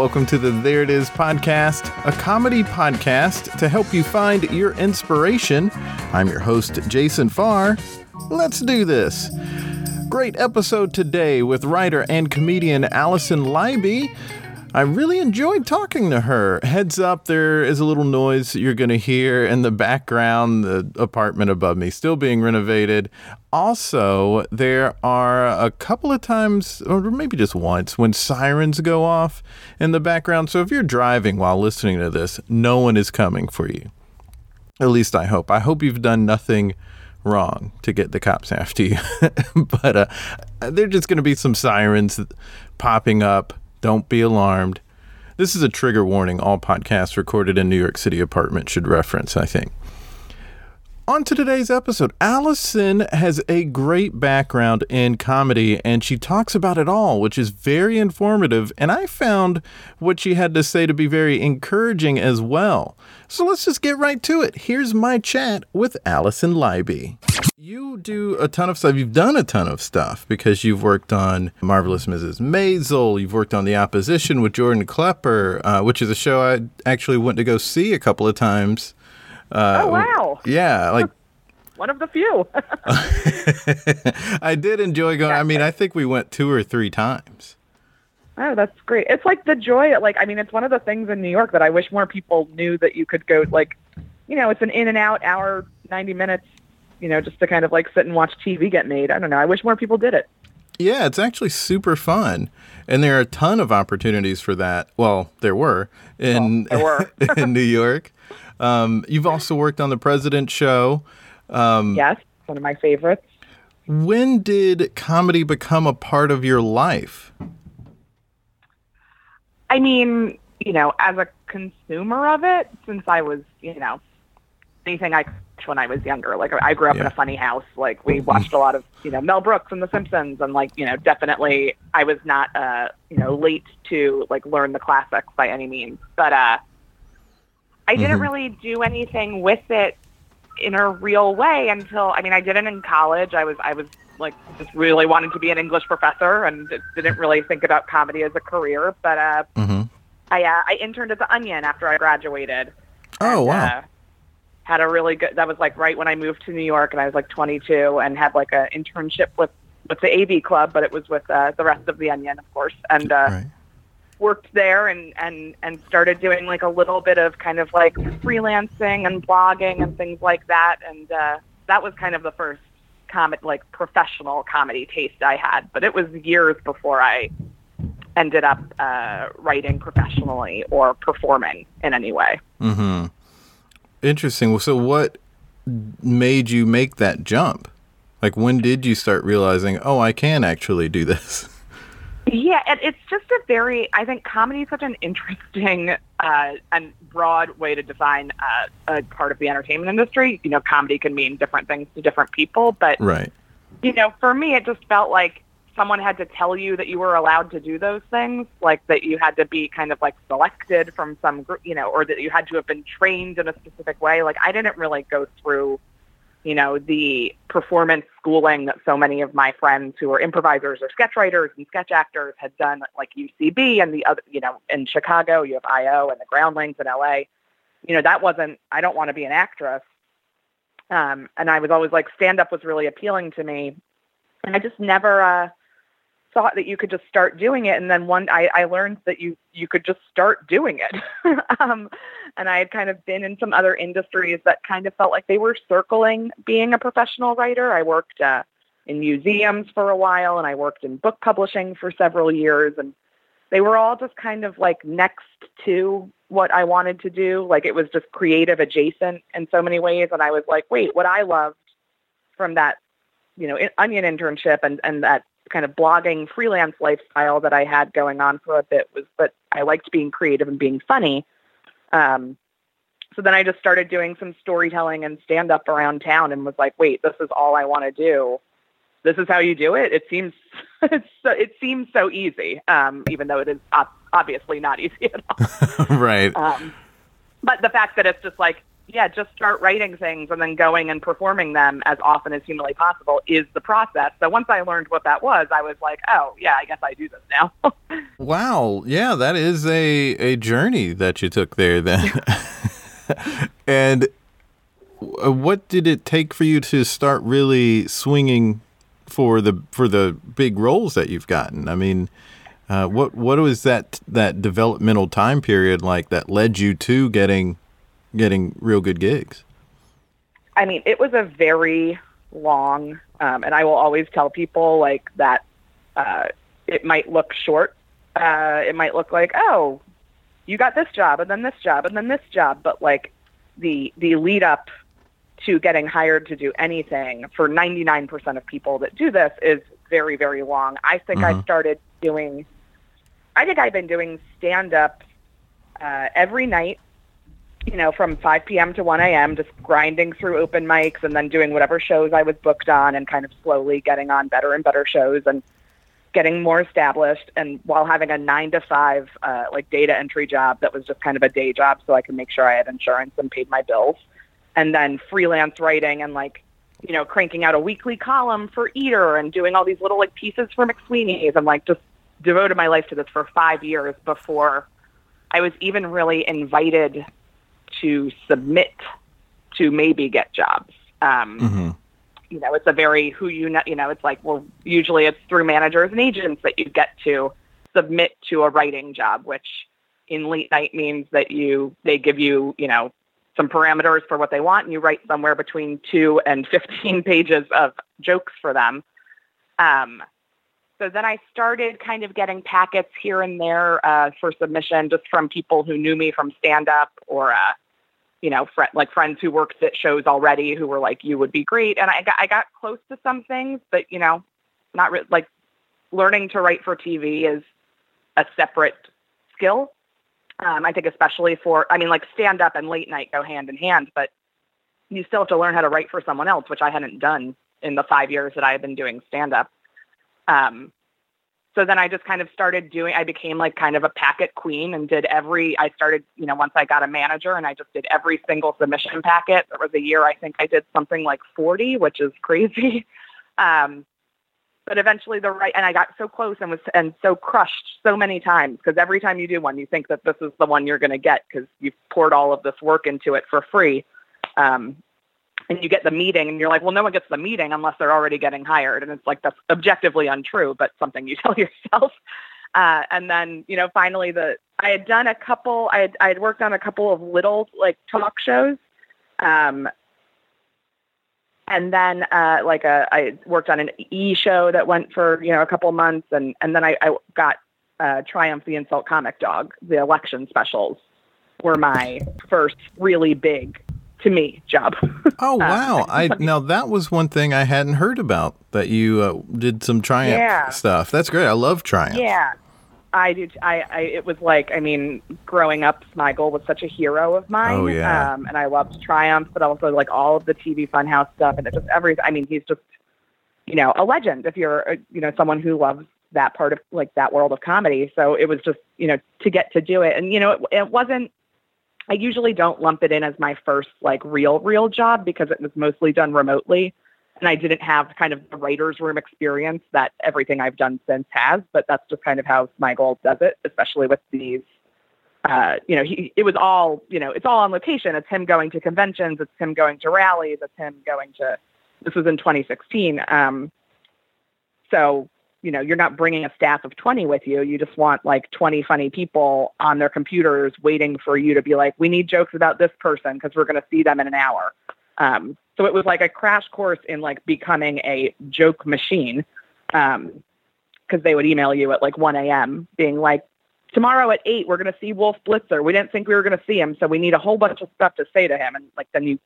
Welcome to the There It Is podcast, a comedy podcast to help you find your inspiration. I'm your host, Jason Farr. Let's do this. Great episode today with writer and comedian Allison Leiby. I really enjoyed talking to her. Heads up, there is a little noise you're going to hear in the background, the apartment above me still being renovated. Also, there are a couple of times, or maybe just once, when sirens go off in the background. So if you're driving while listening to this, no one is coming for you. At least I hope. I hope you've done nothing wrong to get the cops after you. but uh, there are just going to be some sirens popping up don't be alarmed. This is a trigger warning all podcasts recorded in New York City apartments should reference, I think. On to today's episode. Allison has a great background in comedy and she talks about it all, which is very informative. And I found what she had to say to be very encouraging as well. So let's just get right to it. Here's my chat with Allison Leiby. You do a ton of stuff. You've done a ton of stuff because you've worked on Marvelous Mrs. Maisel. You've worked on The Opposition with Jordan Klepper, uh, which is a show I actually went to go see a couple of times. Uh, oh wow! Yeah, like one of the few. I did enjoy going. I mean, I think we went two or three times. Oh, that's great. It's like the joy. Like, I mean, it's one of the things in New York that I wish more people knew that you could go. Like, you know, it's an in and out hour, ninety minutes. You know, just to kind of like sit and watch TV get made. I don't know. I wish more people did it. Yeah, it's actually super fun, and there are a ton of opportunities for that. Well, there were in well, there were. in New York. Um, you've also worked on the President Show. Um, yes, one of my favorites. When did comedy become a part of your life? I mean, you know, as a consumer of it, since I was, you know, anything I when I was younger. Like I grew up yeah. in a funny house. Like we watched a lot of, you know, Mel Brooks and The Simpsons, and like, you know, definitely I was not, uh, you know, late to like learn the classics by any means. But uh, I didn't mm-hmm. really do anything with it in a real way until I mean I did it in college. I was I was like just really wanted to be an English professor and didn't really think about comedy as a career. But uh, mm-hmm. I uh, I interned at the Onion after I graduated. Oh and, wow! Uh, had a really good. That was like right when I moved to New York, and I was like 22, and had like an internship with with the AV Club, but it was with uh, the rest of the Onion, of course, and. Uh, right worked there and and and started doing like a little bit of kind of like freelancing and blogging and things like that and uh that was kind of the first comic like professional comedy taste I had but it was years before I ended up uh writing professionally or performing in any way. Mhm. Interesting. Well, so what made you make that jump? Like when did you start realizing, "Oh, I can actually do this?" Yeah, and it's just a very, I think comedy is such an interesting uh, and broad way to define uh, a part of the entertainment industry. You know, comedy can mean different things to different people, but, right. you know, for me, it just felt like someone had to tell you that you were allowed to do those things, like that you had to be kind of like selected from some group, you know, or that you had to have been trained in a specific way. Like I didn't really go through you know, the performance schooling that so many of my friends who are improvisers or sketch writers and sketch actors had done, like UCB and the other, you know, in Chicago, you have IO and the Groundlings in LA. You know, that wasn't, I don't want to be an actress. Um, and I was always like, stand up was really appealing to me. And I just never, uh, thought that you could just start doing it. And then one I, I learned that you you could just start doing it. Um, and i had kind of been in some other industries that kind of felt like they were circling being a professional writer. I worked uh, in museums for a while and i worked in book publishing for several years. And they were all just kind of like next to what i wanted to do. Like it was just creative adjacent in so many ways. And i was like wait what i loved from that you know onion internship and and that kind of blogging freelance lifestyle that I had going on for a bit was that I liked being creative and being funny. Um, so then I just started doing some storytelling and stand up around town and was like, wait, this is all I want to do. This is how you do it. It seems it's so, it seems so easy, um, even though it is obviously not easy at all. right. Um, but the fact that it's just like yeah, just start writing things and then going and performing them as often as humanly possible is the process. So once I learned what that was, I was like, oh, yeah, I guess I do this now. wow. Yeah, that is a, a journey that you took there then. and what did it take for you to start really swinging for the for the big roles that you've gotten? I mean, uh, what what was that that developmental time period like that led you to getting getting real good gigs? I mean, it was a very long, um, and I will always tell people like that. Uh, it might look short. Uh, it might look like, oh, you got this job, and then this job, and then this job, but like the the lead up to getting hired to do anything for 99% of people that do this is very very long. I think mm-hmm. I started doing. I think I've been doing stand up uh, every night you know, from 5 p.m. to 1 a.m., just grinding through open mics and then doing whatever shows I was booked on and kind of slowly getting on better and better shows and getting more established. And while having a nine to five, uh, like data entry job that was just kind of a day job so I could make sure I had insurance and paid my bills. And then freelance writing and like, you know, cranking out a weekly column for Eater and doing all these little like pieces for McSweeney's. I'm like just devoted my life to this for five years before I was even really invited to submit to maybe get jobs. Um, mm-hmm. You know, it's a very who you know. You know, it's like well, usually it's through managers and agents that you get to submit to a writing job, which in late night means that you they give you you know some parameters for what they want, and you write somewhere between two and fifteen pages of jokes for them. Um, so then I started kind of getting packets here and there uh, for submission just from people who knew me from stand up or, uh, you know, fr- like friends who worked at shows already who were like, you would be great. And I got, I got close to some things, but, you know, not re- like learning to write for TV is a separate skill. Um, I think especially for, I mean, like stand up and late night go hand in hand, but you still have to learn how to write for someone else, which I hadn't done in the five years that I had been doing stand up. Um, so then I just kind of started doing, I became like kind of a packet queen and did every, I started, you know, once I got a manager and I just did every single submission packet. There was a year I think I did something like 40, which is crazy. Um, but eventually the right, and I got so close and was, and so crushed so many times because every time you do one, you think that this is the one you're going to get because you've poured all of this work into it for free. Um, and you get the meeting and you're like, well, no one gets the meeting unless they're already getting hired. And it's like, that's objectively untrue, but something you tell yourself. Uh, and then, you know, finally the, I had done a couple, I had, I had worked on a couple of little like talk shows. Um, and then, uh, like a, I worked on an E show that went for, you know, a couple months. And, and then I, I got, uh, Triumph the Insult Comic Dog, the election specials were my first really big to me job. oh uh, wow! I now that was one thing I hadn't heard about that you uh, did some Triumph yeah. stuff. That's great. I love Triumph. Yeah, I do. I, I it was like I mean, growing up, Smigel was such a hero of mine. Oh yeah. Um, and I loved Triumph, but also like all of the TV Funhouse stuff, and it just everything. I mean, he's just you know a legend if you're a, you know someone who loves that part of like that world of comedy. So it was just you know to get to do it, and you know it, it wasn't I usually don't lump it in as my first like real, real job because it was mostly done remotely. And I didn't have kind of the writer's room experience that everything I've done since has, but that's just kind of how Smigel does it, especially with these uh, you know, he, it was all, you know, it's all on location. It's him going to conventions. It's him going to rallies. It's him going to, this was in 2016. Um, so you know, you're not bringing a staff of 20 with you. You just want like 20 funny people on their computers waiting for you to be like, we need jokes about this person because we're going to see them in an hour. Um, so it was like a crash course in like becoming a joke machine. Um, cause they would email you at like 1 a.m. being like, tomorrow at eight, we're going to see Wolf Blitzer. We didn't think we were going to see him. So we need a whole bunch of stuff to say to him. And like, then you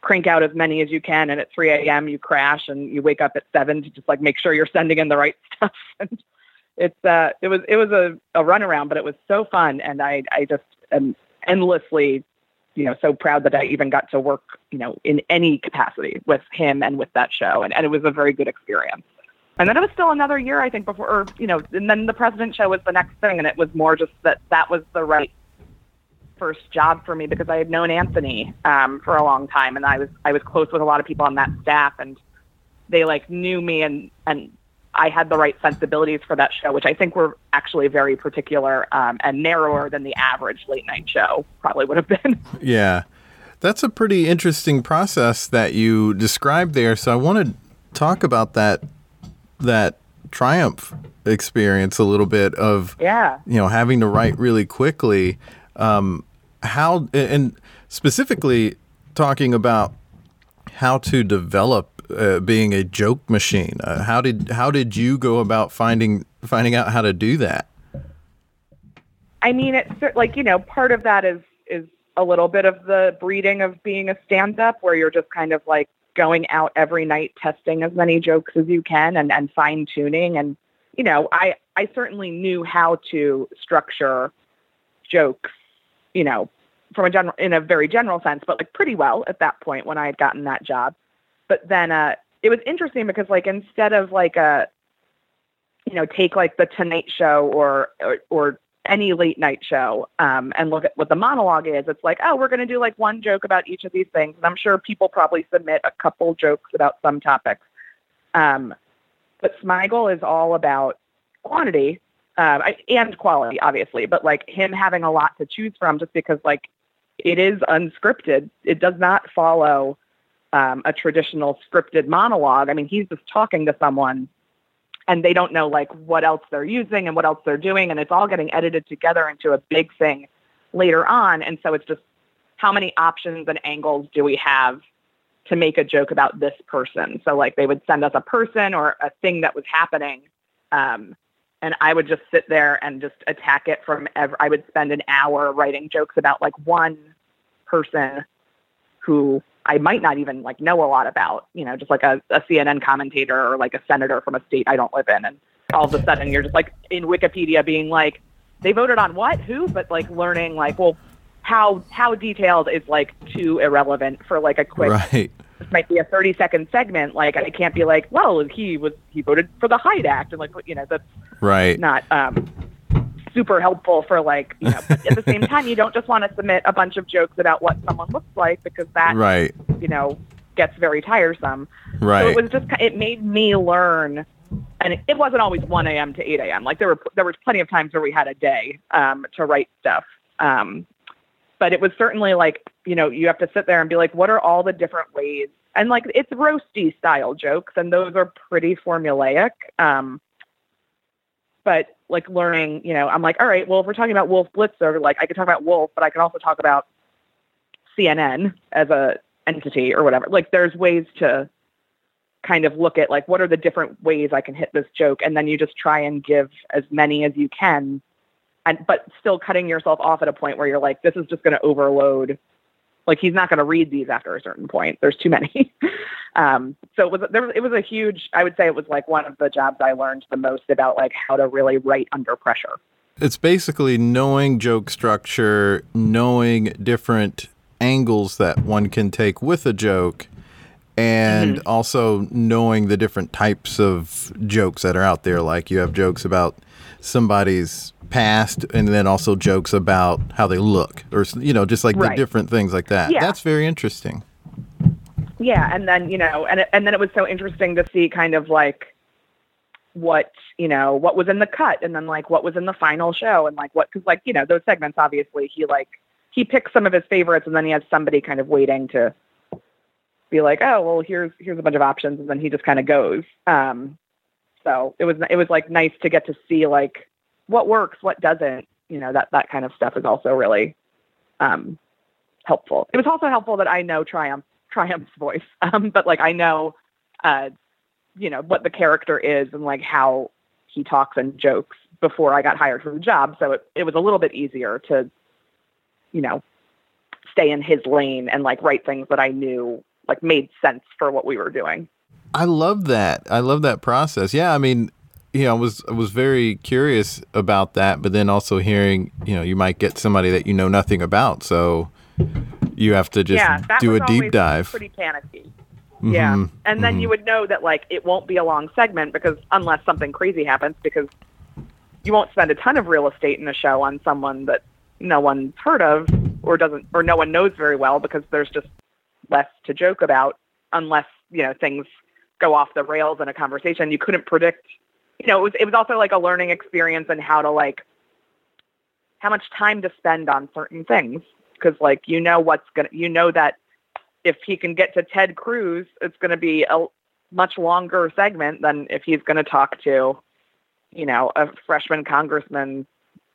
crank out as many as you can and at 3 a.m. you crash and you wake up at 7 to just like make sure you're sending in the right stuff and it's uh it was it was a, a runaround but it was so fun and I I just am endlessly you know, so proud that I even got to work, you know, in any capacity with him and with that show. And, and it was a very good experience. And then it was still another year, I think, before, or, you know, and then the president show was the next thing. And it was more just that that was the right first job for me because I had known Anthony um, for a long time. And I was, I was close with a lot of people on that staff and they like knew me and, and I had the right sensibilities for that show, which I think were actually very particular um, and narrower than the average late night show probably would have been. Yeah. That's a pretty interesting process that you described there. So I want to talk about that that triumph experience a little bit of yeah you know having to write really quickly um, how and specifically talking about how to develop uh, being a joke machine uh, how did how did you go about finding finding out how to do that i mean it's like you know part of that is is a little bit of the breeding of being a stand up where you're just kind of like going out every night testing as many jokes as you can and, and fine tuning. And, you know, I, I certainly knew how to structure jokes, you know, from a general, in a very general sense, but like pretty well at that point when I had gotten that job. But then, uh, it was interesting because like instead of like a, you know, take like the Tonight Show or, or, or any late night show um, and look at what the monologue is, it's like, oh, we're going to do like one joke about each of these things. And I'm sure people probably submit a couple jokes about some topics. Um, but Smigel is all about quantity uh, and quality, obviously, but like him having a lot to choose from just because like it is unscripted. It does not follow um, a traditional scripted monologue. I mean, he's just talking to someone and they don't know like what else they're using and what else they're doing and it's all getting edited together into a big thing later on and so it's just how many options and angles do we have to make a joke about this person so like they would send us a person or a thing that was happening um, and i would just sit there and just attack it from every i would spend an hour writing jokes about like one person who I might not even like know a lot about, you know, just like a, a CNN commentator or like a senator from a state I don't live in. And all of a sudden you're just like in Wikipedia being like, they voted on what, who, but like learning like, well, how, how detailed is like too irrelevant for like a quick, right. This might be a 30 second segment. Like I can't be like, well, he was, he voted for the Hyde Act. And like, you know, that's right. not, um, super helpful for like you know but at the same time you don't just want to submit a bunch of jokes about what someone looks like because that right you know gets very tiresome right so it was just it made me learn and it, it wasn't always 1 a.m. to 8 a.m. Like there were there was plenty of times where we had a day um, to write stuff, um, but it was certainly like you know you have to sit there and be like, what are all the different ways? And like it's roasty style jokes, and those are pretty formulaic. Um, but like learning, you know, I'm like, all right, well, if we're talking about Wolf Blitzer, like I could talk about Wolf, but I can also talk about CNN as a entity or whatever. Like there's ways to kind of look at like what are the different ways I can hit this joke and then you just try and give as many as you can and but still cutting yourself off at a point where you're like this is just going to overload like he's not going to read these after a certain point. There's too many. um, so it was there was it was a huge. I would say it was like one of the jobs I learned the most about like how to really write under pressure. It's basically knowing joke structure, knowing different angles that one can take with a joke, and mm-hmm. also knowing the different types of jokes that are out there. Like you have jokes about somebody's past and then also jokes about how they look or you know just like right. the different things like that yeah. that's very interesting yeah and then you know and it, and then it was so interesting to see kind of like what you know what was in the cut and then like what was in the final show and like what because like you know those segments obviously he like he picks some of his favorites and then he has somebody kind of waiting to be like oh well here's here's a bunch of options and then he just kind of goes um so it was it was like nice to get to see like what works, what doesn't, you know, that, that kind of stuff is also really um, helpful. It was also helpful that I know Triumph, Triumph's voice, um, but like I know, uh, you know, what the character is and like how he talks and jokes before I got hired for the job. So it, it was a little bit easier to, you know, stay in his lane and like write things that I knew like made sense for what we were doing. I love that. I love that process. Yeah, I mean, you know, I was I was very curious about that, but then also hearing, you know, you might get somebody that you know nothing about. So, you have to just yeah, do a deep dive. Pretty panicky. Yeah, Mhm, and then mhm. you would know that like it won't be a long segment because unless something crazy happens, because you won't spend a ton of real estate in a show on someone that no one's heard of or doesn't or no one knows very well because there's just less to joke about unless you know things go off the rails in a conversation. You couldn't predict. You know, it was it was also like a learning experience and how to like how much time to spend on certain things because like you know what's gonna you know that if he can get to Ted Cruz, it's going to be a much longer segment than if he's going to talk to, you know, a freshman congressman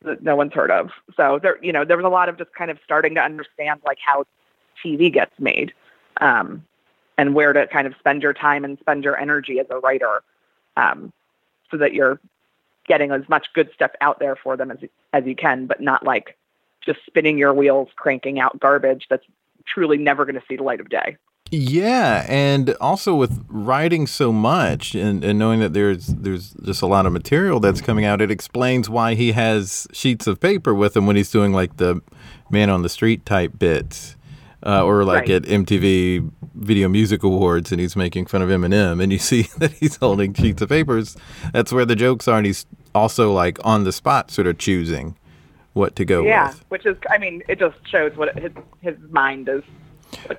that no one's heard of. So there, you know, there was a lot of just kind of starting to understand like how TV gets made, um, and where to kind of spend your time and spend your energy as a writer, um, so that you're getting as much good stuff out there for them as as you can, but not like just spinning your wheels, cranking out garbage that's truly never going to see the light of day. Yeah, and also with writing so much and, and knowing that there's there's just a lot of material that's coming out, it explains why he has sheets of paper with him when he's doing like the man on the street type bits. Uh, or like Right. at MTV Video Music Awards, and he's making fun of Eminem, and you see that he's holding sheets of papers. That's where the jokes are, and he's also like on the spot, sort of choosing what to go yeah, with. Yeah, which is, I mean, it just shows what his his mind is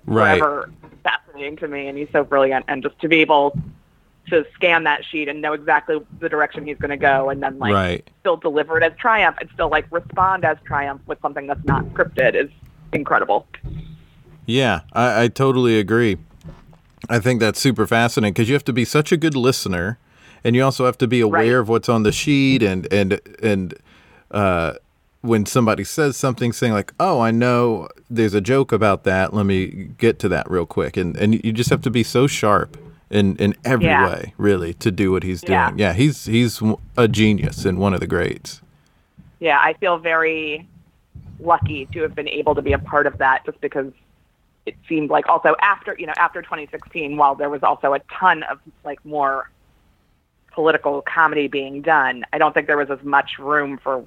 Right. forever fascinating to me, and he's so brilliant. And just to be able to scan that sheet and know exactly the direction he's going to go, and then like Right. still deliver it as triumph, and still like respond as triumph with something that's not scripted is incredible. Yeah, I, I totally agree. I think that's super fascinating because you have to be such a good listener, and you also have to be aware Right. of what's on the sheet and and and uh, when somebody says something, saying like, "Oh, I know there's a joke about that. Let me get to that real quick," and and you just have to be so sharp in in every Yeah. way, really, to do what he's Yeah. doing. Yeah, he's he's a genius and one of the greats. yeah, I feel very lucky to have been able to be a part of that just because it seemed like also after, you know, after 2016, while there was also a ton of like more political comedy being done, I don't think there was as much room for,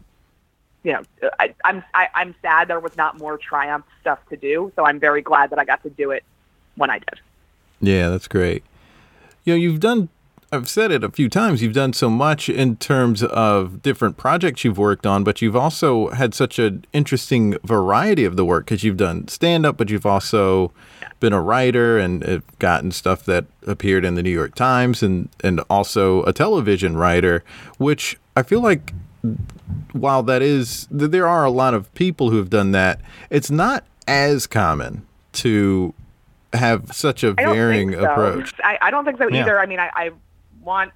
you know, I, I'm, I, I'm sad there was not more Triumph stuff to do. So I'm very glad that I got to do it when I did. Yeah, that's great. You know, you've done, I've said it a few times, you've done so much in terms of different projects you've worked on, but you've also had such an interesting variety of the work because you've done stand up, but you've also been a writer and gotten stuff that appeared in the New York Times and, and also a television writer, which I feel like while that is, there are a lot of people who have done that, it's not as common to have such a I varying think so. approach. I, I don't think so Yeah. either. I mean, I, I want,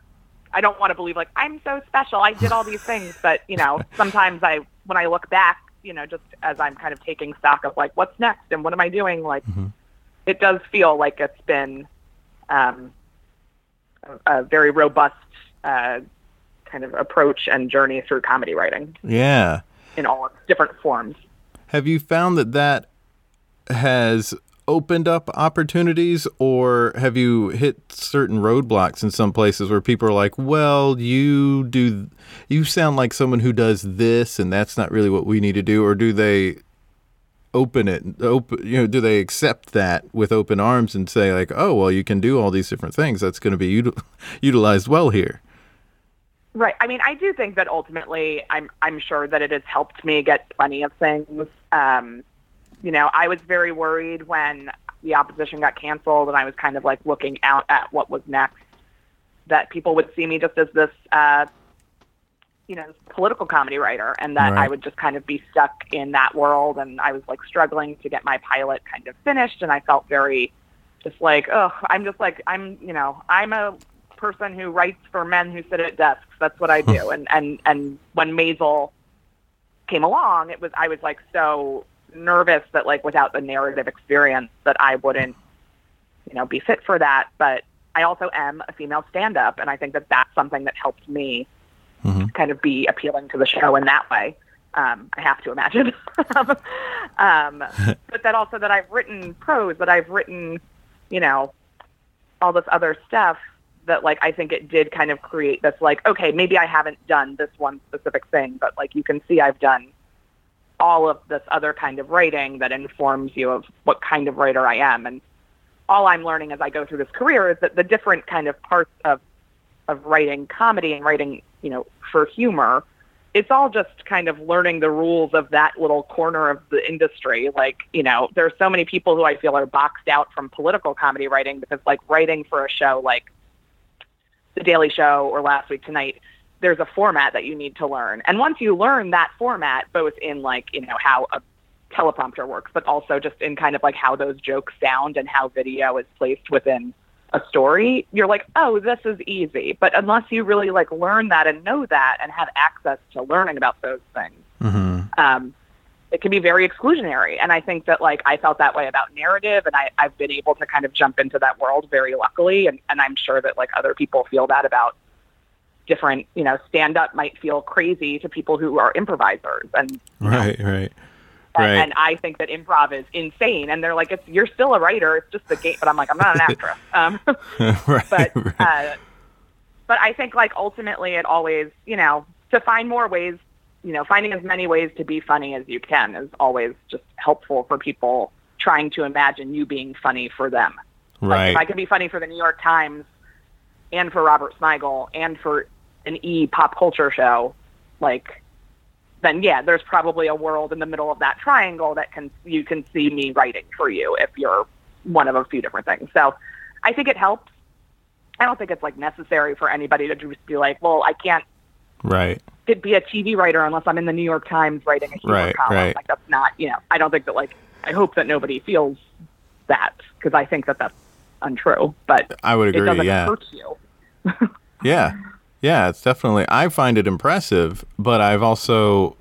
I don't want to believe like I'm so special. I did all these things, but you know, sometimes I, when I look back, you know, just as I'm kind of taking stock of like what's next and what am I doing, like Mm-hmm. it does feel like it's been um, a, a very robust uh, kind of approach and journey through comedy writing Yeah. in all different forms. Have you found that that has opened up opportunities or have you hit certain roadblocks in some places where people are like, "Well, you do you sound like someone who does this and that's not really what we need to do," or do they open it open you know do they accept that with open arms and say like oh well you can do all these different things that's going to be util- utilized well here Right. I mean, I do think that ultimately, I'm I'm sure that it has helped me get plenty of things. Um, you know, I was very worried when the opposition got canceled, and I was kind of like looking out at what was next. That people would see me just as this, uh, you know, political comedy writer, and that Right. I would just kind of be stuck in that world. And I was like struggling to get my pilot kind of finished, and I felt very just like, oh, I'm just like I'm, you know, I'm a person who writes for men who sit at desks. That's what I do. and and and when Maisel came along, it was I was like so nervous that like without the narrative experience that I wouldn't, you know, be fit for that. But I also am a female stand-up, and I think that that's something that helped me Mhm. kind of be appealing to the show in that way. Um, I have to imagine. um, but that also that I've written prose, that I've written, you know, all this other stuff that like I think it did kind of create this like okay maybe I haven't done this one specific thing but like you can see I've done all of this other kind of writing that informs you of what kind of writer I am. And all I'm learning as I go through this career is that the different kind of parts of of writing comedy and writing, you know, for humor, it's all just kind of learning the rules of that little corner of the industry. Like, you know, there are so many people who I feel are boxed out from political comedy writing because like writing for a show like The Daily Show or Last Week Tonight, there's a format that you need to learn. And once you learn that format, both in like, you know, how a teleprompter works, but also just in kind of like how those jokes sound and how video is placed within a story, you're like, oh, this is easy. But unless you really like learn that and know that and have access to learning about those things, Mm-hmm. um, it can be very exclusionary. And I think that like I felt that way about narrative, and I, I've been able to kind of jump into that world very luckily, and, and I'm sure that like other people feel that about different, you know, stand up might feel crazy to people who are improvisers, and Right, right, and, right. and I think that improv is insane. And they're like, it's you're still a writer, it's just a game. But I'm like, I'm not an actress. Um, right, but right. uh, but I think like ultimately it always you know to find more ways you know finding as many ways to be funny as you can is always just helpful for people trying to imagine you being funny for them. Like right. if I could be funny for the New York Times and for Robert Smigel and for an E pop culture show, like then yeah, there's probably a world in the middle of that triangle that can you can see me writing for you if you're one of a few different things. So I think it helps. I don't think it's like necessary for anybody to just be like, well, I can't right. be a TV writer unless I'm in the New York Times writing a humor Right, column. right. Like that's not, you know, I don't think that like I hope that nobody feels that because I think that that's untrue. But I would it agree. doesn't Yeah. hurt you. Yeah. Yeah, it's definitely I find it impressive, but I've also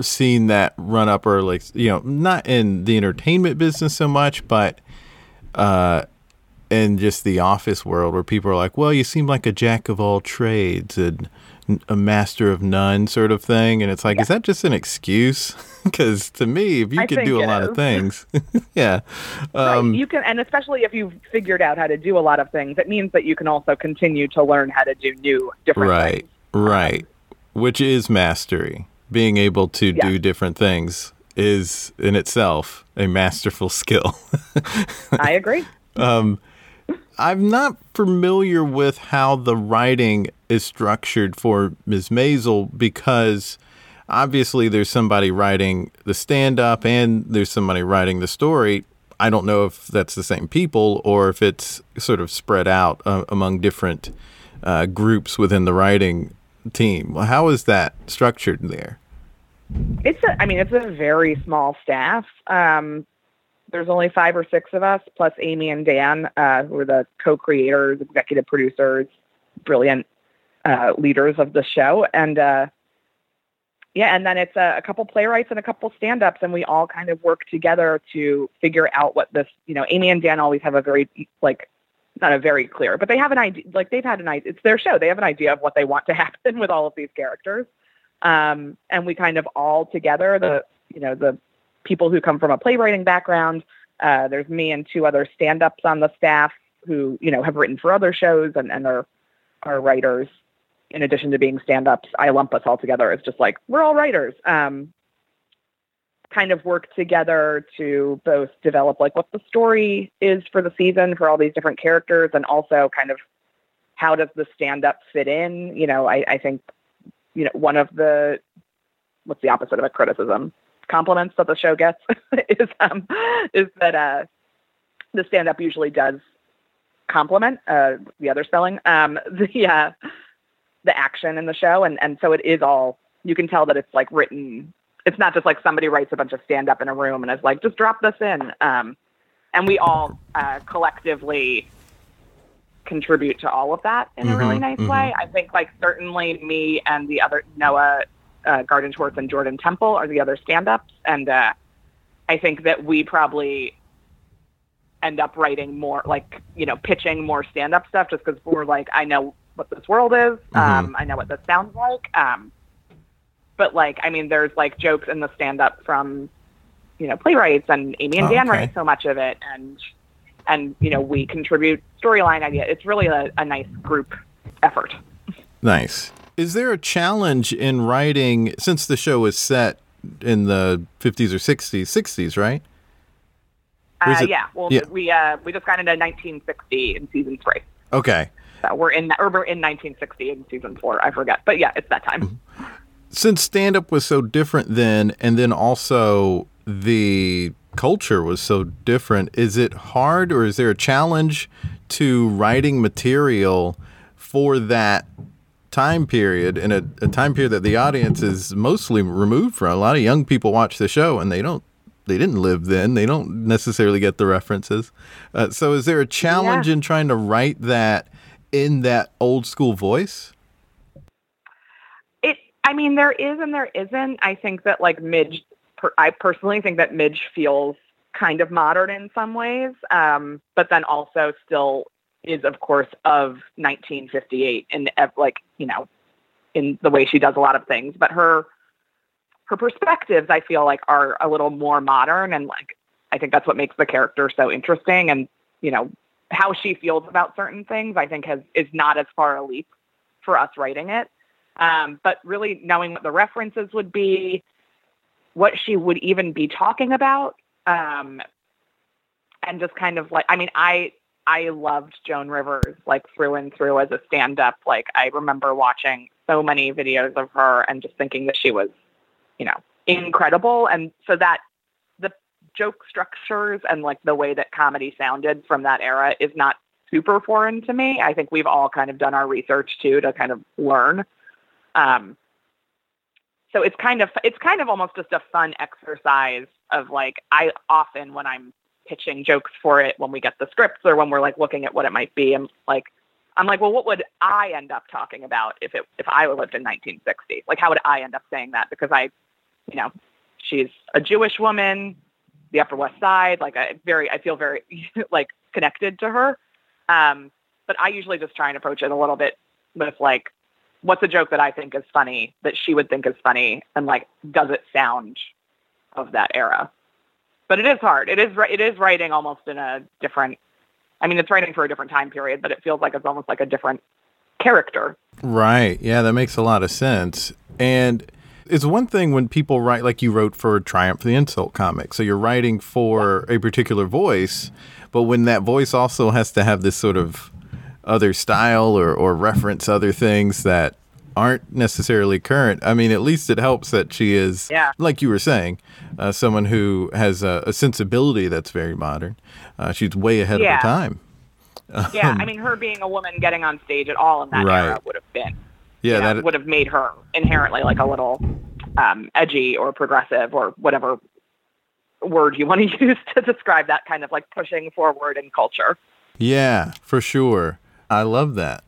seen that run up or like you know, not in the entertainment business so much, but uh in just the office world where people are like, "Well, you seem like a jack of all trades and a master of none sort of thing." And it's like, is that just an excuse? Cuz to me, if you I can do a lot of things. yeah. right. Um You can, and especially if you've figured out how to do a lot of things, it means that you can also continue to learn how to do new, different right things. right which is mastery being able to Yeah. do different things is in itself a masterful skill I agree. I'm not familiar with how the writing is structured for ms maisel because obviously there's somebody writing the stand-up and there's somebody writing the story. I don't know if that's the same people or if it's sort of spread out uh, among different uh, groups within the writing team. How is that structured there? It's a, I mean, it's a very small staff. Um, there's only five or six of us, plus Amy and Dan, uh, who are the co-creators, executive producers, brilliant uh, leaders of the show, and uh, yeah, and then it's a, a couple playwrights and a couple stand-ups, and we all kind of work together to figure out what this. You know, Amy and Dan always have a very like not a very clear, but they have an idea. Like they've had an idea. It's their show. They have an idea of what they want to happen with all of these characters um, and we kind of all together the you know the people who come from a playwriting background. Uh, there's me and two other stand-ups on the staff who you know have written for other shows and, and are are writers. In addition to being stand-ups i lump us all together as just like we're all writers. Um, kind of work together to both develop like what the story is for the season for all these different characters and also kind of how does the stand-up fit in? You know i, I think you know, one of the what's the opposite of a criticism? Compliments that the show gets is um is that uh the stand up usually does compliment uh the other spelling um the uh the action in the show and and so it is all you can tell that it's like written it's not just like somebody writes a bunch of stand up in a room and is like just drop this in um and we all uh collectively contribute to all of that in a really nice mhm. way. I think like certainly me and the other Noah uh, Gardenswartz and Jordan Temple are the other stand-ups, and uh, I think that we probably end up writing more like you know pitching more stand-up stuff just because we're like I know what this world is, um, I know what this sounds like, um, but like I mean there's like jokes in the stand-up from you know playwrights and Amy and Oh, Dan okay. write so much of it and and you know we contribute storyline idea. It's really a, a nice group effort. Nice. Is there a challenge in writing since the show is set in the 50s or 60s, 60s, right? Uh, it- yeah. Well, yeah. we uh, we just got into 1960 in season three. Okay. So we're in or we're in 1960 in season four. I forget, but yeah, it's that time. Since stand up was so different then, and then also the culture was so different, is it hard or is there a challenge to writing material for that time period in a, a time period that the audience is mostly removed from? A lot of young people watch the show and they don't. They didn't live then. They don't necessarily get the references. Uh, so, is there a challenge Yeah. in trying to write that in that old school voice? It. I mean, there is and there isn't. I think that like Midge. Per, I personally think that Midge feels kind of modern in some ways, um, but then also still is, of course, of 1958 and like you know, in the way she does a lot of things. But her her perspectives, I feel like, are a little more modern, and like I think that's what makes the character so interesting. And you know, how she feels about certain things, I think has is not as far a leap for us writing it. Um, but really knowing what the references would be, what she would even be talking about, um, and just kind of like, I mean, I I loved Joan Rivers like through and through as a stand-up. Like I remember watching so many videos of her and just thinking that she was, you know, incredible. And so that the joke structures and like the way that comedy sounded from that era is not super foreign to me. I think we've all kind of done our research too to kind of learn. Um, so it's kind of it's kind of almost just a fun exercise of like I often when I'm pitching jokes for it when we get the scripts or when we're like looking at what it might be. I'm like I'm like well what would I end up talking about if it if I lived in 1960 like how would I end up saying that? Because I you know she's a Jewish woman the Upper West Side like I very I feel very like connected to her. Um but I usually just try and approach it a little bit with like what's a joke that I think is funny that she would think is funny? And like does it sound of that era but it is hard It is it is writing almost in a different I mean it's writing for a different time period but it feels like it's almost like a different character Right. Yeah, that makes a lot of sense. And it's one thing when people write like you wrote for Triumph the Insult comic. So you're writing for a particular voice, but when that voice also has to have this sort of other style or, or reference other things that aren't necessarily current. I mean, at least it helps that she is, Yeah. like you were saying, uh, someone who has a, a sensibility that's very modern. Uh, she's way ahead of Yeah. her time. yeah I mean her being a woman getting on stage at all in that Right. era would have been Yeah, you know, that would have made her inherently like a little um, edgy or progressive or whatever word you want to use to describe that kind of like pushing forward in culture. Yeah, for sure. I love that.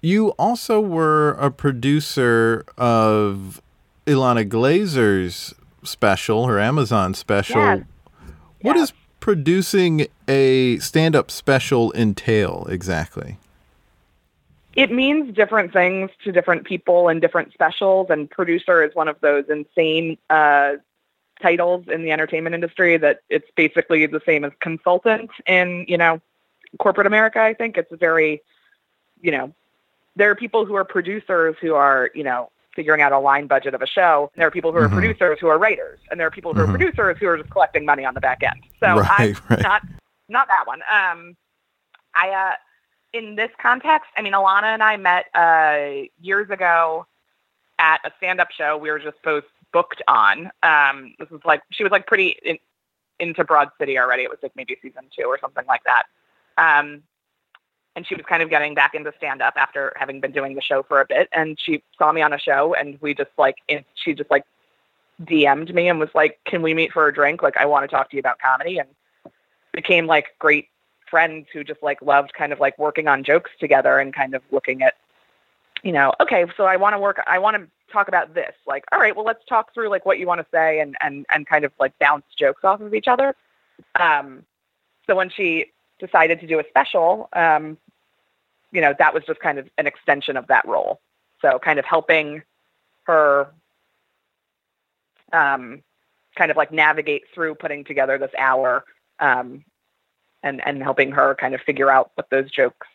You also were a producer of Ilana Glazer's special, her Amazon special. Yes. What Yes. does producing a stand up special entail exactly? It means different things to different people and different specials, and producer is one of those insane uh, titles in the entertainment industry that it's basically the same as consultant in you know corporate America. I think it's very you know there are people who are producers who are you know figuring out a line budget of a show. And there are people who are Mhm. producers who are writers, and there are people who Mhm. are producers who are just collecting money on the back end. So Right, I'm right. not not that one. Um, I uh, in this context, I mean, Ilana and I met uh, years ago at a stand-up show. We were just both booked on. Um, this was like she was like pretty in, into Broad City already. It was like maybe season two or something like that. Um, and she was kind of getting back into stand-up after having been doing the show for a bit. And she saw me on a show, and we just like in, she just like DM'd me and was like, "Can we meet for a drink? Like, I want to talk to you about comedy." And became like great friends who just like loved kind of like working on jokes together and kind of looking at you know okay so i want to work i want to talk about this like all right well let's talk through like what you want to say and and and kind of like bounce jokes off of each other um so when she decided to do a special um you know that was just kind of an extension of that role so kind of helping her um kind of like navigate through putting together this hour um, and and helping her kind of figure out what those jokes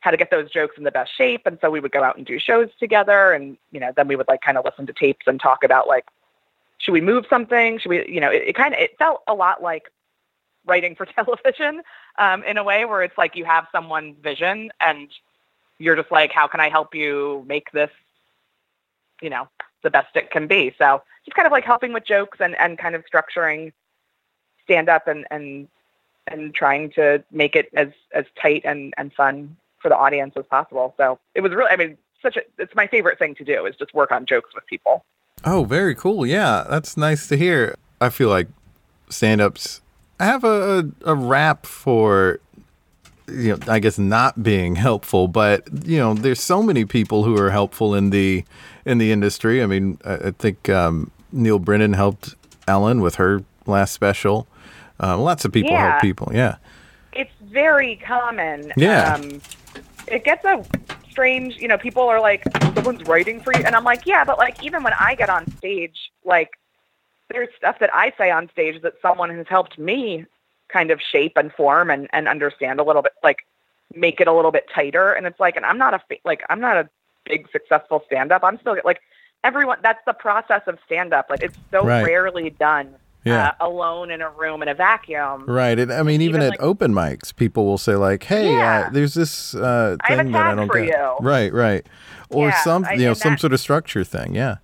how to get those jokes in the best shape and so we would go out and do shows together and you know then we would like kind of listen to tapes and talk about like should we move something? Should we, you know, it, it kind of it felt a lot like writing for television um, in a way where it's like you have someone's vision and you're just like, how can I help you make this, you know, the best it can be? So just kind of like helping with jokes and, and kind of structuring stand up and, and, and trying to make it as, as tight and, and fun for the audience as possible. So it was really, I mean, such a, it's my favorite thing to do is just work on jokes with people. Oh, very cool. Yeah, that's nice to hear. I feel like stand ups have a, a, a rap for you know, I guess not being helpful, but you know, there's so many people who are helpful in the in the industry. I mean, I, I think um, Neal Brennan helped Ellen with her last special. Uh, lots of people Yeah. help people. Yeah, It's very common. Yeah. Um, it gets a strange, you know, people are like, someone's writing for you. And I'm like, yeah, but like, even when I get on stage, like, there's stuff that I say on stage that someone has helped me kind of shape and form and, and understand a little bit, like, make it a little bit tighter. And it's like, and I'm not a, like, I'm not a big successful stand up. I'm still like, everyone, that's the process of stand up. Like, it's so Right. rarely done. Yeah. Uh, alone in a room in a vacuum. right. And I mean, even, Even, at like- open mics, people will say like, "Hey, Yeah. uh, there's this uh, I thing that I don't get." you. Right, right, or Yeah, some I- you know some that- sort of structure thing. Yeah,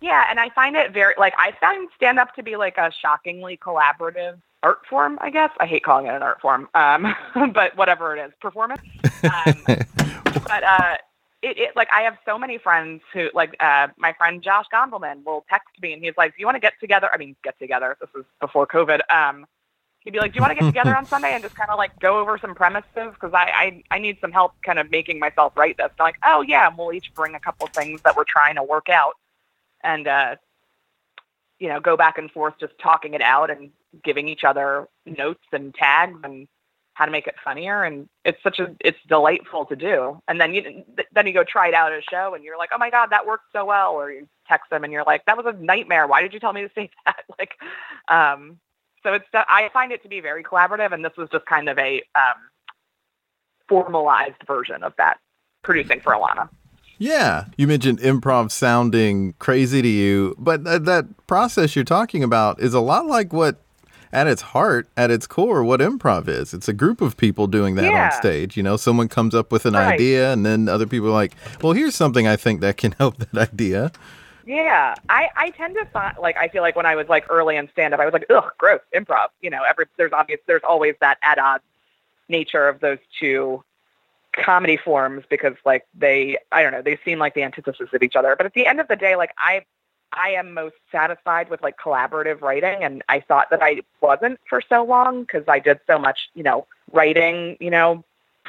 Yeah, and I find it very like I found stand up to be like a shockingly collaborative art form. I guess I hate calling it an art form, um, but whatever it is, performance. Um, but uh, it, it like I have so many friends who like uh, my friend Josh Gondelman will text me and he's like, "Do you want to get together?" I mean, get together. This is before COVID. Um, he'd be like, "Do you want to get together on Sunday and just kind of like go over some premises? Because I, I I need some help kind of making myself write this." And I'm like, "Oh yeah," and we'll each bring a couple things that we're trying to work out and uh, you know go back and forth just talking it out and giving each other notes and tags and how to make it funnier. And it's such a it's delightful to do. And then you then you go try it out at a show and you're like oh my god that worked so well. Or you text them and you're like that was a nightmare. Why did you tell me to say that? Like um so it's i find it to be very collaborative and this was just kind of a um formalized version of that producing for Ilana Yeah, you mentioned improv sounding crazy to you, but th- that process you're talking about is a lot like what, at its heart, at its core, what improv is. It's a group of people doing that Yeah. on stage. You know, someone comes up with an Right. idea, and then other people are like, "Well, here's something I think that can help that idea." Yeah, I, I tend to find like I feel like when I was like early in stand up, I was like, ugh, gross, improv. You know, every there's obvious there's always that at odds nature of those two comedy forms because like they I don't know they seem like the antithesis of each other. But at the end of the day, like I I am most satisfied with like collaborative writing, and I thought that I wasn't for so long because I did so much you know writing you know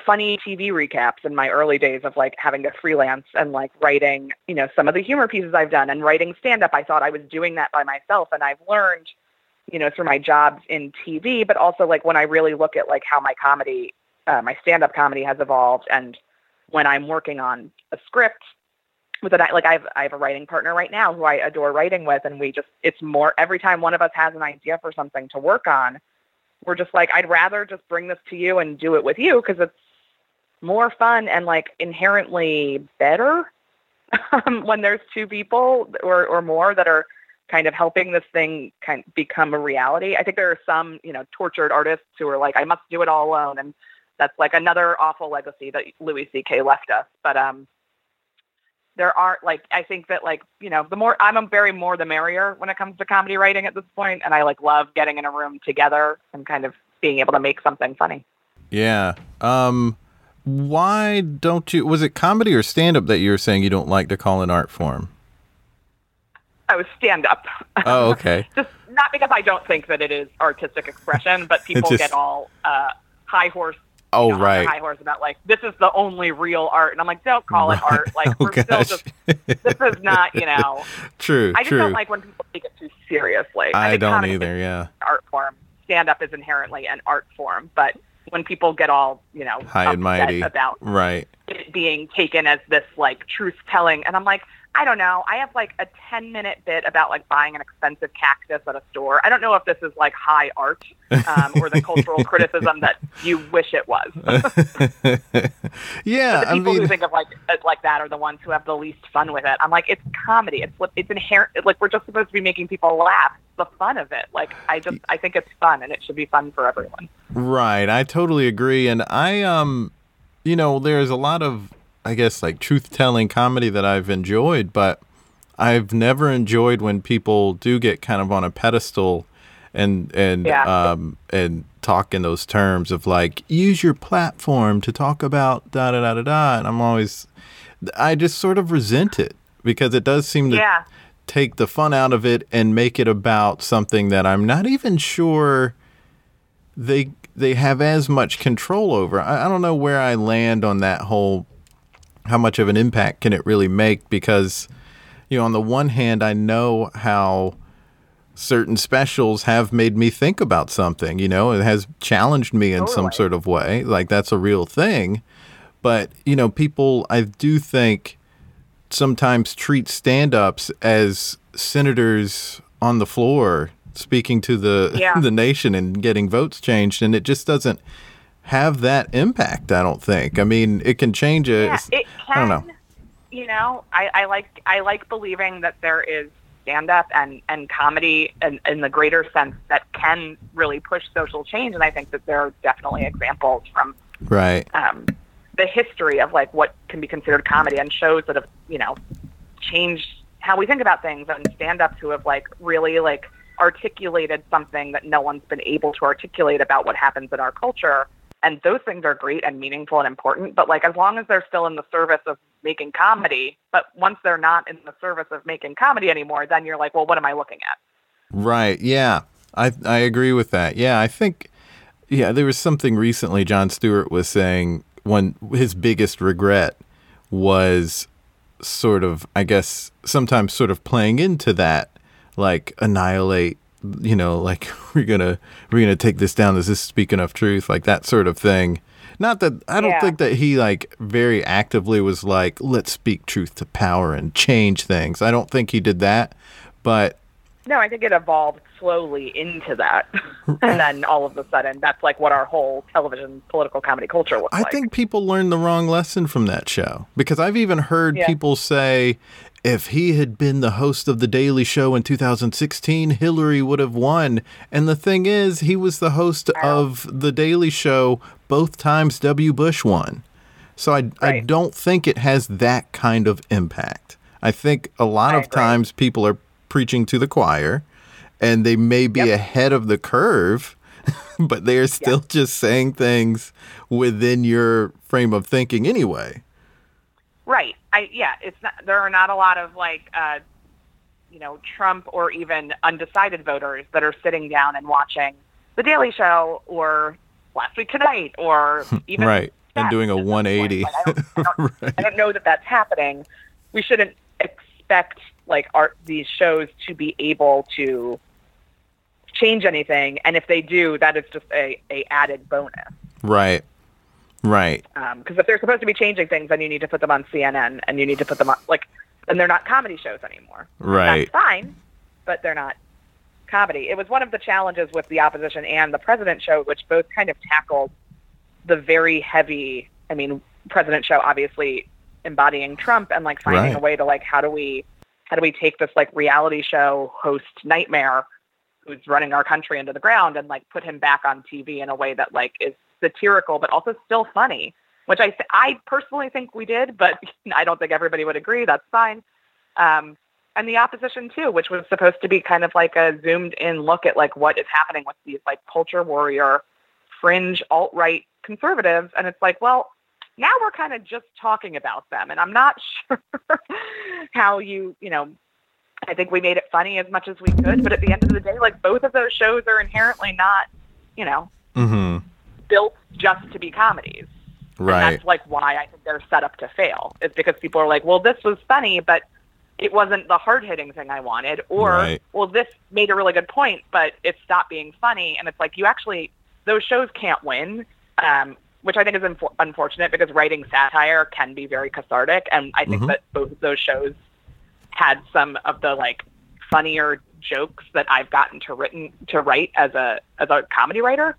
funny TV recaps in my early days of like having to freelance and like writing, you know, some of the humor pieces I've done and writing stand up. I thought I was doing that by myself and I've learned, you know, through my jobs in TV, but also like when I really look at like how my comedy, uh, my stand up comedy has evolved and when I'm working on a script with an like I have I have a writing partner right now who I adore writing with and we just it's more every time one of us has an idea for something to work on we're just like I'd rather just bring this to you and do it with you because it's more fun and like inherently better um, when there's two people or or more that are kind of helping this thing kind of become a reality. I think there are some, you know, tortured artists who are like, I must do it all alone, and that's like another awful legacy that Louis C.K. left us. But um, there are like I think that like you know the more I'm a very more the merrier when it comes to comedy writing at this point, and I like love getting in a room together and kind of being able to make something funny. Yeah. Um, why don't you? Was it comedy or stand up that you were saying you don't like to call an art form? I was stand up. Oh, okay. just not because I don't think that it is artistic expression, but people just- get all uh, high horse. Oh, you know, right. High horse about like this is the only real art, and I'm like, don't call it art. Like Oh, we're still just this is not, you know. True. I just true. don't like when people take it too seriously. I think don't either. Yeah. Art form. Stand up is inherently an art form, but when people get all you know High and mighty. about Right. it being taken as this like truth telling and i'm like I don't know. I have like a 10 minute bit about like buying an expensive cactus at a store. I don't know if this is like high art um, or the cultural criticism that you wish it was. yeah, the I people mean, who think of like uh, like that are the ones who have the least fun with it. I'm like, it's comedy. It's what it's inherent. Like we're just supposed to be making people laugh. It's the fun of it. Like I just I think it's fun and it should be fun for everyone. Right. I totally agree. And I, um, you know, there's a lot of, I guess, like truth telling comedy that I've enjoyed, but I've never enjoyed when people do get kind of on a pedestal and, and, Yeah. um, and talk in those terms of like, use your platform to talk about da da da da da. And I'm always, I just sort of resent it because it does seem to Yeah. take the fun out of it and make it about something that I'm not even sure they they have as much control over. I, I don't know where I land on that whole how much of an impact can it really make because you know on the one hand I know how certain specials have made me think about something, you know, it has challenged me in some sort of way. Like that's a real thing. But, you know, people I do think sometimes treat stand-ups as senators on the floor speaking to the Yeah. the nation and getting votes changed and it just doesn't have that impact i don't think i mean it can change it Yeah, it I don't know. You know, I, I like I like believing that there is stand up and, and comedy in, in the greater sense that can really push social change and I think that there are definitely examples from right um, the history of like what can be considered comedy and shows that have, you know, changed how we think about things and stand ups who have like really like articulated something that no one's been able to articulate about what happens in our culture. And those things are great and meaningful and important. But like as long as they're still in the service of making comedy, but once they're not in the service of making comedy anymore, then you're like, well, what am I looking at? Right. Yeah. I I agree with that. Yeah, I think yeah, there was something recently Jon Stewart was saying when his biggest regret was sort of I guess sometimes sort of playing into that like annihilate you know like we're to we're to take this down is this speak enough truth like that sort of thing. Not that I don't Yeah. think that he like very actively was like let's speak truth to power and change things. I don't think he did that, but No, I think it evolved slowly into that. and then all of a sudden, that's like what our whole television political comedy culture looks I like. think people learned the wrong lesson from that show because I've even heard Yeah. people say if he had been the host of The Daily Show in 2016, Hillary would have won. And the thing is, he was the host of The Daily Show both times W. Bush won. So I, I don't think it has that kind of impact. I think a lot I of agree. times people are preaching to the choir and they may be Yep. ahead of the curve, but they are still just saying things within your frame of thinking anyway. Right. I yeah, it's not there are not a lot of like uh you know, Trump or even undecided voters that are sitting down and watching The Daily Show or Last Week Tonight or even Right. And doing a at this point. 180. Like, I, don't, I, don't, Right. I don't know that that's happening. We shouldn't expect like these shows to be able to change anything and if they do that is just a, a added bonus Right. Right. Um, because if they're supposed to be changing things, then you need to put them on CNN and you need to put them on like, and they're not comedy shows anymore. Right. That's fine, but they're not comedy. It was one of the challenges with the opposition and the president show, which both kind of tackled the very heavy. I mean, president show obviously embodying Trump and like finding Right. a way to like how do we how do we take this like reality show host nightmare who's running our country into the ground and like put him back on TV in a way that like is satirical but also still funny, which I I personally think we did, but I don't think everybody would agree. That's fine. Um, and the opposition too, which was supposed to be kind of like a zoomed in look at like what is happening with these like culture warrior, fringe alt right conservatives, and it's like, well, now we're kind of just talking about them, and I'm not sure how you you know I think we made it funny as much as we could, but at the end of the day, like both of those shows are inherently not, you know, Mm-hmm. Built just to be comedies. And Right. that's like why I think they're set up to fail. It's because people are like, well, this was funny, but it wasn't the hard hitting thing I wanted, or Right. well, this made a really good point, but it stopped being funny. And it's like you actually those shows can't win. Um, which I think is unfor- unfortunate because writing satire can be very cathartic, and I think Mhm. that both of those shows had some of the like funnier jokes that I've gotten to written to write as a as a comedy writer.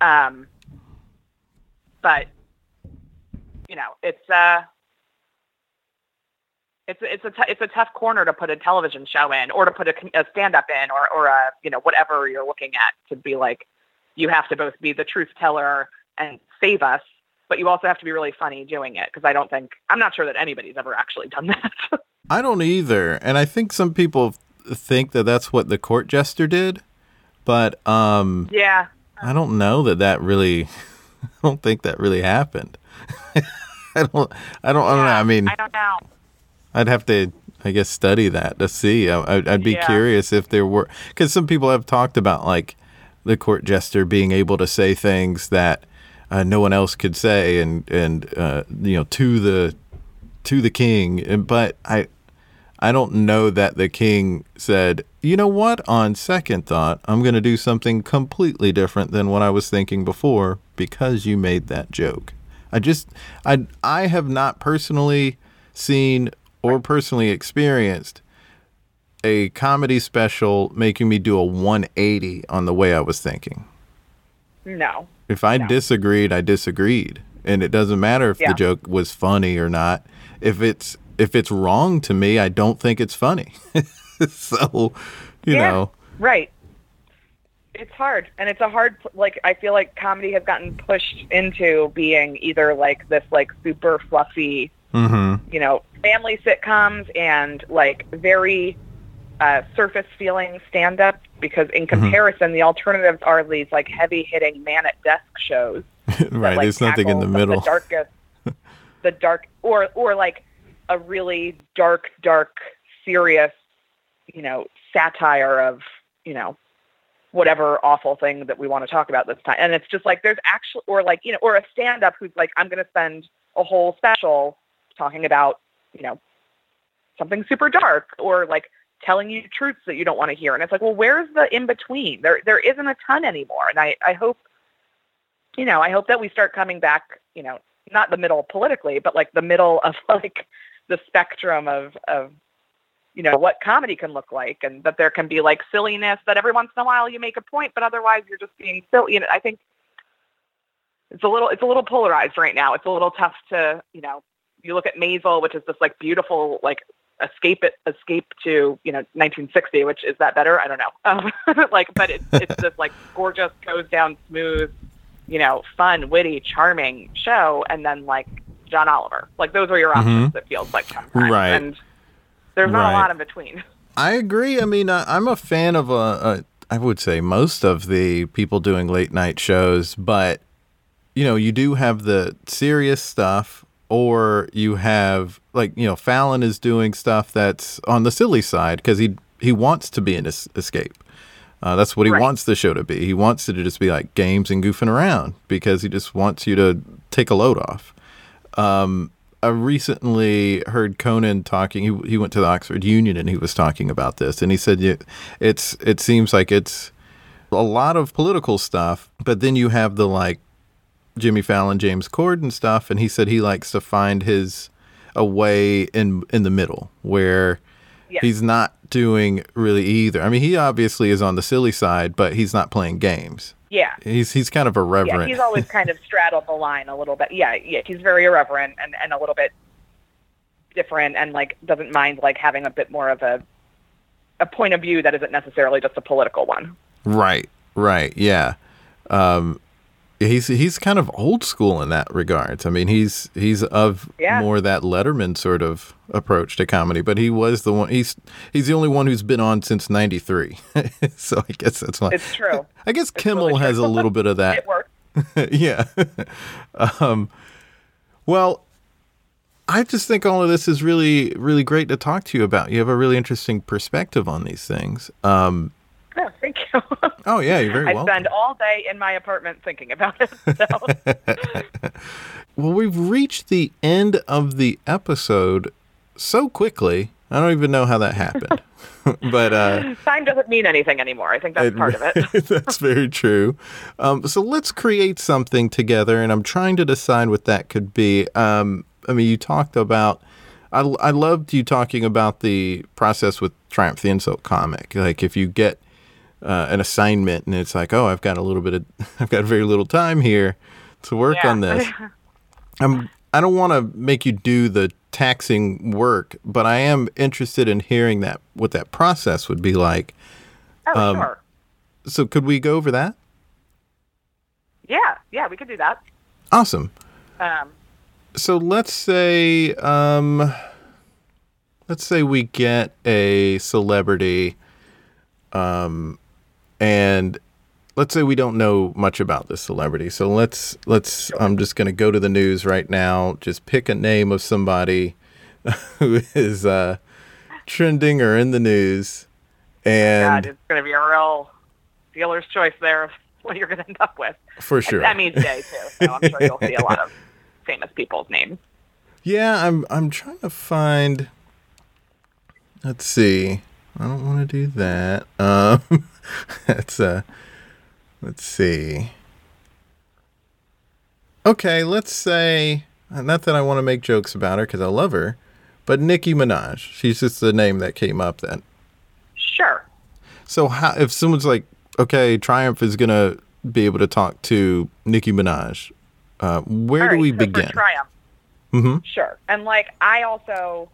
Um, but you know, it's uh it's it's a t- it's a tough corner to put a television show in, or to put a, a stand up in, or or a you know whatever you're looking at to be like you have to both be the truth teller and save us, but you also have to be really funny doing it because I don't think I'm not sure that anybody's ever actually done that. I don't either, and I think some people think that that's what the court jester did, but um, yeah, I don't know that that really. I don't think that really happened. I don't. I don't. I don't know. I mean, I don't know. I'd have to, I guess, study that to see. I, I'd, I'd be Yeah. curious if there were, because some people have talked about like the court jester being able to say things that uh, no one else could say, and and uh, you know to the to the king. But I, I don't know that the king said, you know what? On second thought, I'm going to do something completely different than what I was thinking before because you made that joke. I just, I, I have not personally seen or personally experienced a comedy special making me do a 180 on the way I was thinking. No. If I No. disagreed, I disagreed, and it doesn't matter if Yeah. the joke was funny or not. If it's if it's wrong to me, I don't think it's funny. so, you Yeah. know, Right. It's hard, and it's a hard like I feel like comedy has gotten pushed into being either like this like super fluffy, hmm you know, family sitcoms and like very uh, surface feeling stand up because in comparison the alternatives are these like heavy hitting man at desk shows that, right. like, There's nothing in the middle. The darkest, the dark, or or like a really dark, dark, serious, you know, satire of you know whatever awful thing that we want to talk about this time. And it's just like there's actually, or like you know, or a stand up who's like, I'm going to spend a whole special talking about you know something super dark, or like telling you truths that you don't want to hear. And it's like, well, where's the in between? There there isn't a ton anymore. And I I hope you know, I hope that we start coming back, you know, not the middle politically, but like the middle of like the spectrum of of you know what comedy can look like, and that there can be like silliness that every once in a while you make a point, but otherwise you're just being silly. Know, I think it's a little it's a little polarized right now. It's a little tough to you know. You look at Maisel, which is this like beautiful like escape it escape to you know 1960, which is that better? I don't know. Um, like, but it's it's this like gorgeous goes down smooth you know, fun, witty, charming show, and then like John Oliver. Like those are your options. It feels like sometimes, Right. and there's not Right. a lot in between. I agree. I mean, uh, I'm a fan of a, a, I would say most of the people doing late night shows, but you know, you do have the serious stuff, or you have like you know, Fallon is doing stuff that's on the silly side because he he wants to be an es- escape. Uh, that's what he Right. wants the show to be. He wants it to just be like games and goofing around because he just wants you to take a load off. Um, I recently heard Conan talking. He he went to the Oxford Union and he was talking about this, and he said it's it seems like it's a lot of political stuff, but then you have the like Jimmy Fallon, James Corden stuff, and he said he likes to find his a way in in the middle where Yeah. he's not doing really either. I mean, he obviously is on the silly side, but he's not playing games. Yeah. He's he's kind of irreverent. Yeah, he's always kind of straddled the line a little bit. Yeah, yeah, he's very irreverent and, and a little bit different and like doesn't mind like having a bit more of a a point of view that isn't necessarily just a political one. Right, right, yeah. Um, he's he's kind of old school in that regards. I mean, he's he's of Yeah. more that Letterman sort of approach to comedy, but he was the one. He's he's the only one who's been on since '93. so I guess that's why. It's true. I guess Kimmel really has a little bit of that. It works. yeah. um, well, I just think all of this is really, really great to talk to you about. You have a really interesting perspective on these things. Um, Oh, thank you. Oh yeah, you're very I welcome. spend all day in my apartment thinking about it. So. Well, we've reached the end of the episode so quickly. I don't even know how that happened. but uh, Time doesn't mean anything anymore. I think that's part of it. that's very true. Um, so let's create something together, and I'm trying to decide what that could be. Um, I mean, you talked about I, I loved you talking about the process with Triumph the Insult comic. Like if you get uh, an assignment and it's like, oh, I've got a little bit of, I've got very little time here to work Yeah. on this. I'm, I don't want to make you do the taxing work, but I am interested in hearing that what that process would be like. Oh, Um, sure. So could we go over that? Yeah, yeah, we could do that. Awesome. Um, so let's say um let's say we get a celebrity um and let's say we don't know much about this celebrity so let's let's i'm just going to go to the news right now just pick a name of somebody who is uh trending or in the news God, and it's going to be a real dealer's choice there of what you're going to end up with. for sure It's Emmy's day too, so I'm sure you'll see a lot of famous people's names. Yeah, I'm I'm trying to find. Let's see. I don't want to do that. Um, that's uh, let's see. Okay, let's say not that I want to make jokes about her because I love her, but Nicki Minaj. She's just the name that came up then. Sure. So how if someone's like, okay, Triumph is gonna be able to talk to Nicki Minaj, uh, where do we so begin? Triumph. hmm Sure. And like I also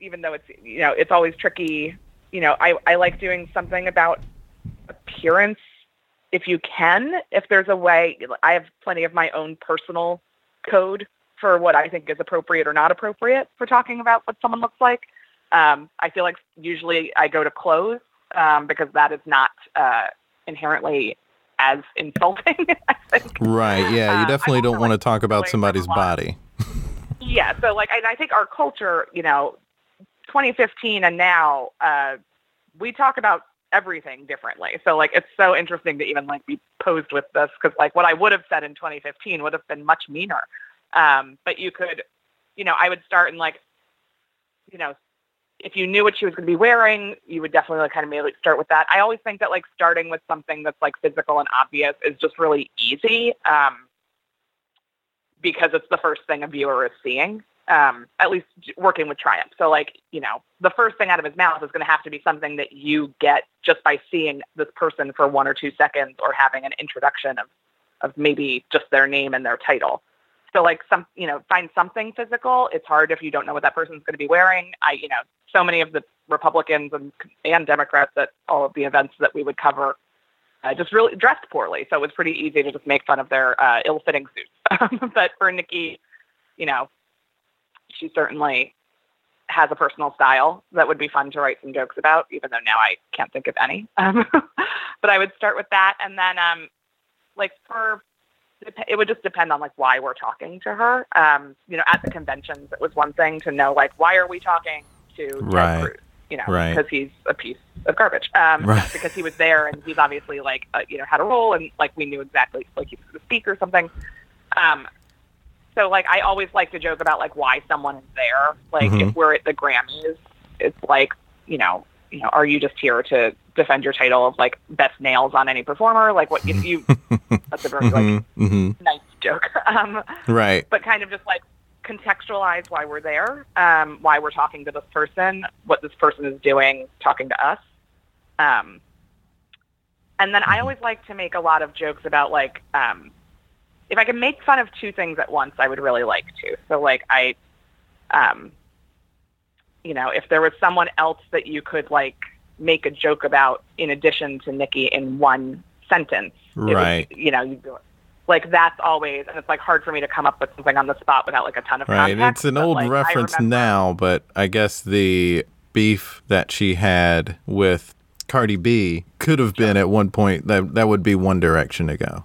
even though it's you know, it's always tricky, you know, I, I like doing something about appearance if you can. If there's a way I have plenty of my own personal code for what I think is appropriate or not appropriate for talking about what someone looks like. Um, I feel like usually I go to clothes um, because that is not uh, inherently as insulting. I think. Right. Yeah. You definitely also don't want to like talk about somebody's body. Yeah, so like, and I think our culture, you know, 2015 and now, uh, we talk about everything differently. So like, it's so interesting to even like be posed with this because like what I would have said in 2015 would have been much meaner. Um, but you could, you know, I would start in like, you know, if you knew what she was going to be wearing, you would definitely like kind of maybe start with that. I always think that like starting with something that's like physical and obvious is just really easy. Um, because it's the first thing a viewer is seeing. Um, at least working with Triumph. So like, you know, the first thing out of his mouth is going to have to be something that you get just by seeing this person for one or two seconds or having an introduction of, of maybe just their name and their title. So like some, you know, find something physical. It's hard if you don't know what that person's going to be wearing. I, you know, so many of the Republicans and, and Democrats at all of the events that we would cover uh, just really dressed poorly. So it was pretty easy to just make fun of their uh, ill-fitting suits. but for Nicki, you know, she certainly has a personal style that would be fun to write some jokes about, even though now I can't think of any. Um, but I would start with that. And then, um, like for, it would just depend on like why we're talking to her. Um, you know, at the conventions, it was one thing to know like, why are we talking to Ted Right. Cruz? You know, Right. because he's a piece of garbage. Um, Right. because he was there and he's obviously like, uh, you know, had a role and like we knew exactly like he was going to speak or something. Um, so like I always like to joke about like why someone is there. Like Mhm. if we're at the Grammys, it's like you know, you know, are you just here to defend your title of like best nails on any performer? Like what you, you that's a very like hmm hmm nice joke. Um, Right. but kind of just like contextualize why we're there, um, why we're talking to this person, what this person is doing, talking to us. Um, and then I always like to make a lot of jokes about like, um, if I can make fun of two things at once, I would really like to. So like I, um, you know, if there was someone else that you could like make a joke about in addition to Nicki in one sentence, it would- Right. you know, you. Like that's always, and it's like hard for me to come up with something on the spot without like a ton of Right. context. It's an old like, reference now, but I guess the beef that she had with Cardi B could have been at one point that that would be one direction to go.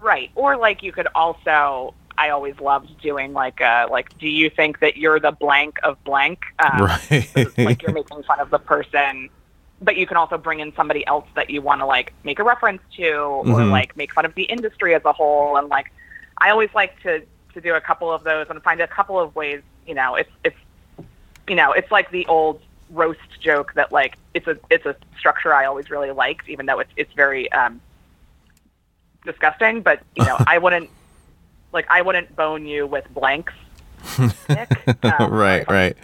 Right. Or like you could also I always loved doing like a like do you think that you're the blank of blank? Um, right. like you're making fun of the person but you can also bring in somebody else that you want to like make a reference to or Mhm. like make fun of the industry as a whole and like I always like to to do a couple of those and find a couple of ways, you know, it's it's you know, it's like the old roast joke that like it's a it's a structure I always really liked even though it's it's very um disgusting, but you know, I wouldn't like I wouldn't bone you with blanks Nick. Um, right, right.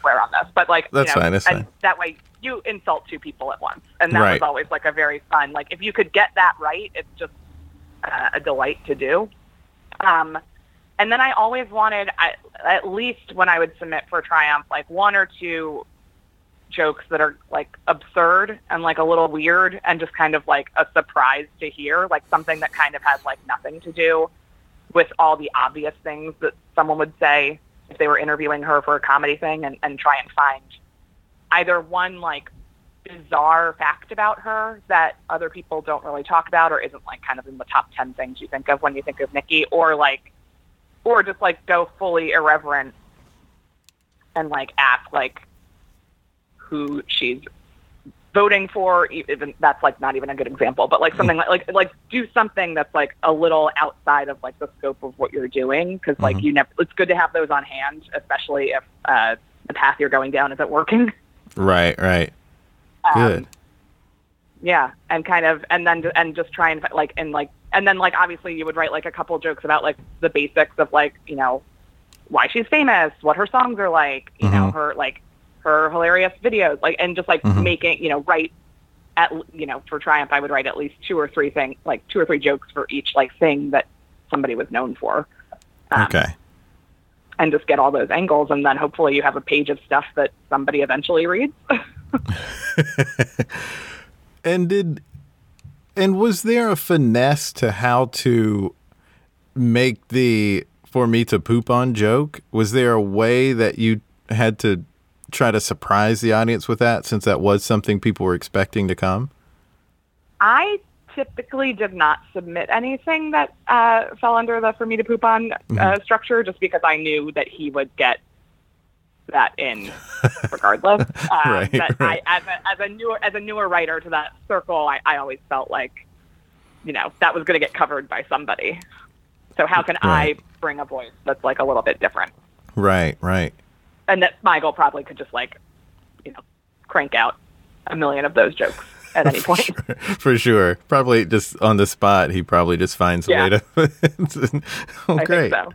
Swear on this, but like That's you know, fine, that's fine. that way you insult two people at once, and that Right. was always like a very fun. Like if you could get that right, it's just uh, a delight to do. Um, and then I always wanted, I, at least when I would submit for Triumph, like one or two jokes that are like absurd and like a little weird and just kind of like a surprise to hear, like something that kind of has like nothing to do with all the obvious things that someone would say if they were interviewing her for a comedy thing and, and try and find either one like bizarre fact about her that other people don't really talk about or isn't like kind of in the top 10 things you think of when you think of Nicki or like or just like go fully irreverent and like ask like who she's voting for even that's like not even a good example but like something like like like do something that's like a little outside of like the scope of what you're doing because like Mhm. you never it's good to have those on hand especially if uh the path you're going down isn't working Right, right. um, Good. yeah, and kind of, and then and just try and like and like and then like obviously you would write like a couple jokes about like the basics of like you know why she's famous, what her songs are like, you know Mhm. her like her hilarious videos, like and just like Mhm. making you know write at you know for Triumph I would write at least two or three things like two or three jokes for each like thing that somebody was known for. Um, Okay. And just get all those angles, and then hopefully you have a page of stuff that somebody eventually reads. And did and was there a finesse to how to make the for me to poop on joke? Was there a way that you had to try to surprise the audience with that since that was something people were expecting to come? I typically did not submit anything that uh, fell under the for me to poop on uh, structure just because I knew that he would get that in regardless. Um, Right, but right. I, as a, as a newer as a newer writer to that circle, I, I always felt like, you know, that was going to get covered by somebody. So how can Right. I bring a voice that's like a little bit different? Right, right. And that Michael probably could just like, you know, crank out a million of those jokes at any point. For sure. Probably just on the spot, he probably just finds a Yeah. way to. oh, I great. so.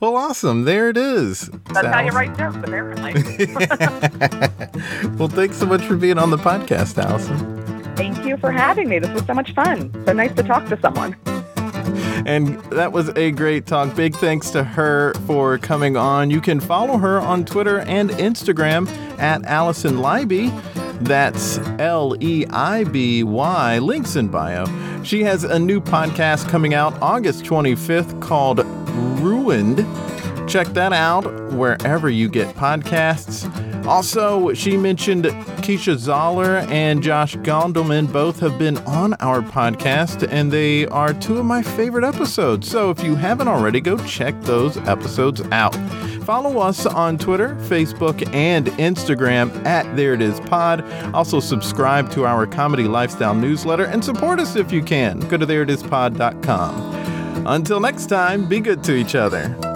Well, awesome. There it is. That's how you write jokes, apparently. Well, thanks so much for being on the podcast, Allison. Thank you for having me. This was so much fun. So nice to talk to someone. And that was a great talk. Big thanks to her for coming on. You can follow her on Twitter and Instagram at Allison Leiby. That's L E I B Y. Links in bio. She has a new podcast coming out August 25th called Ruined. Check that out wherever you get podcasts. Also, she mentioned Keisha Zollar and Josh Gondelman both have been on our podcast, and they are two of my favorite episodes. So if you haven't already, go check those episodes out. Follow us on Twitter, Facebook, and Instagram at There It Is Pod. Also, subscribe to our comedy lifestyle newsletter and support us if you can. Go to thereitispod.com. Until next time, be good to each other.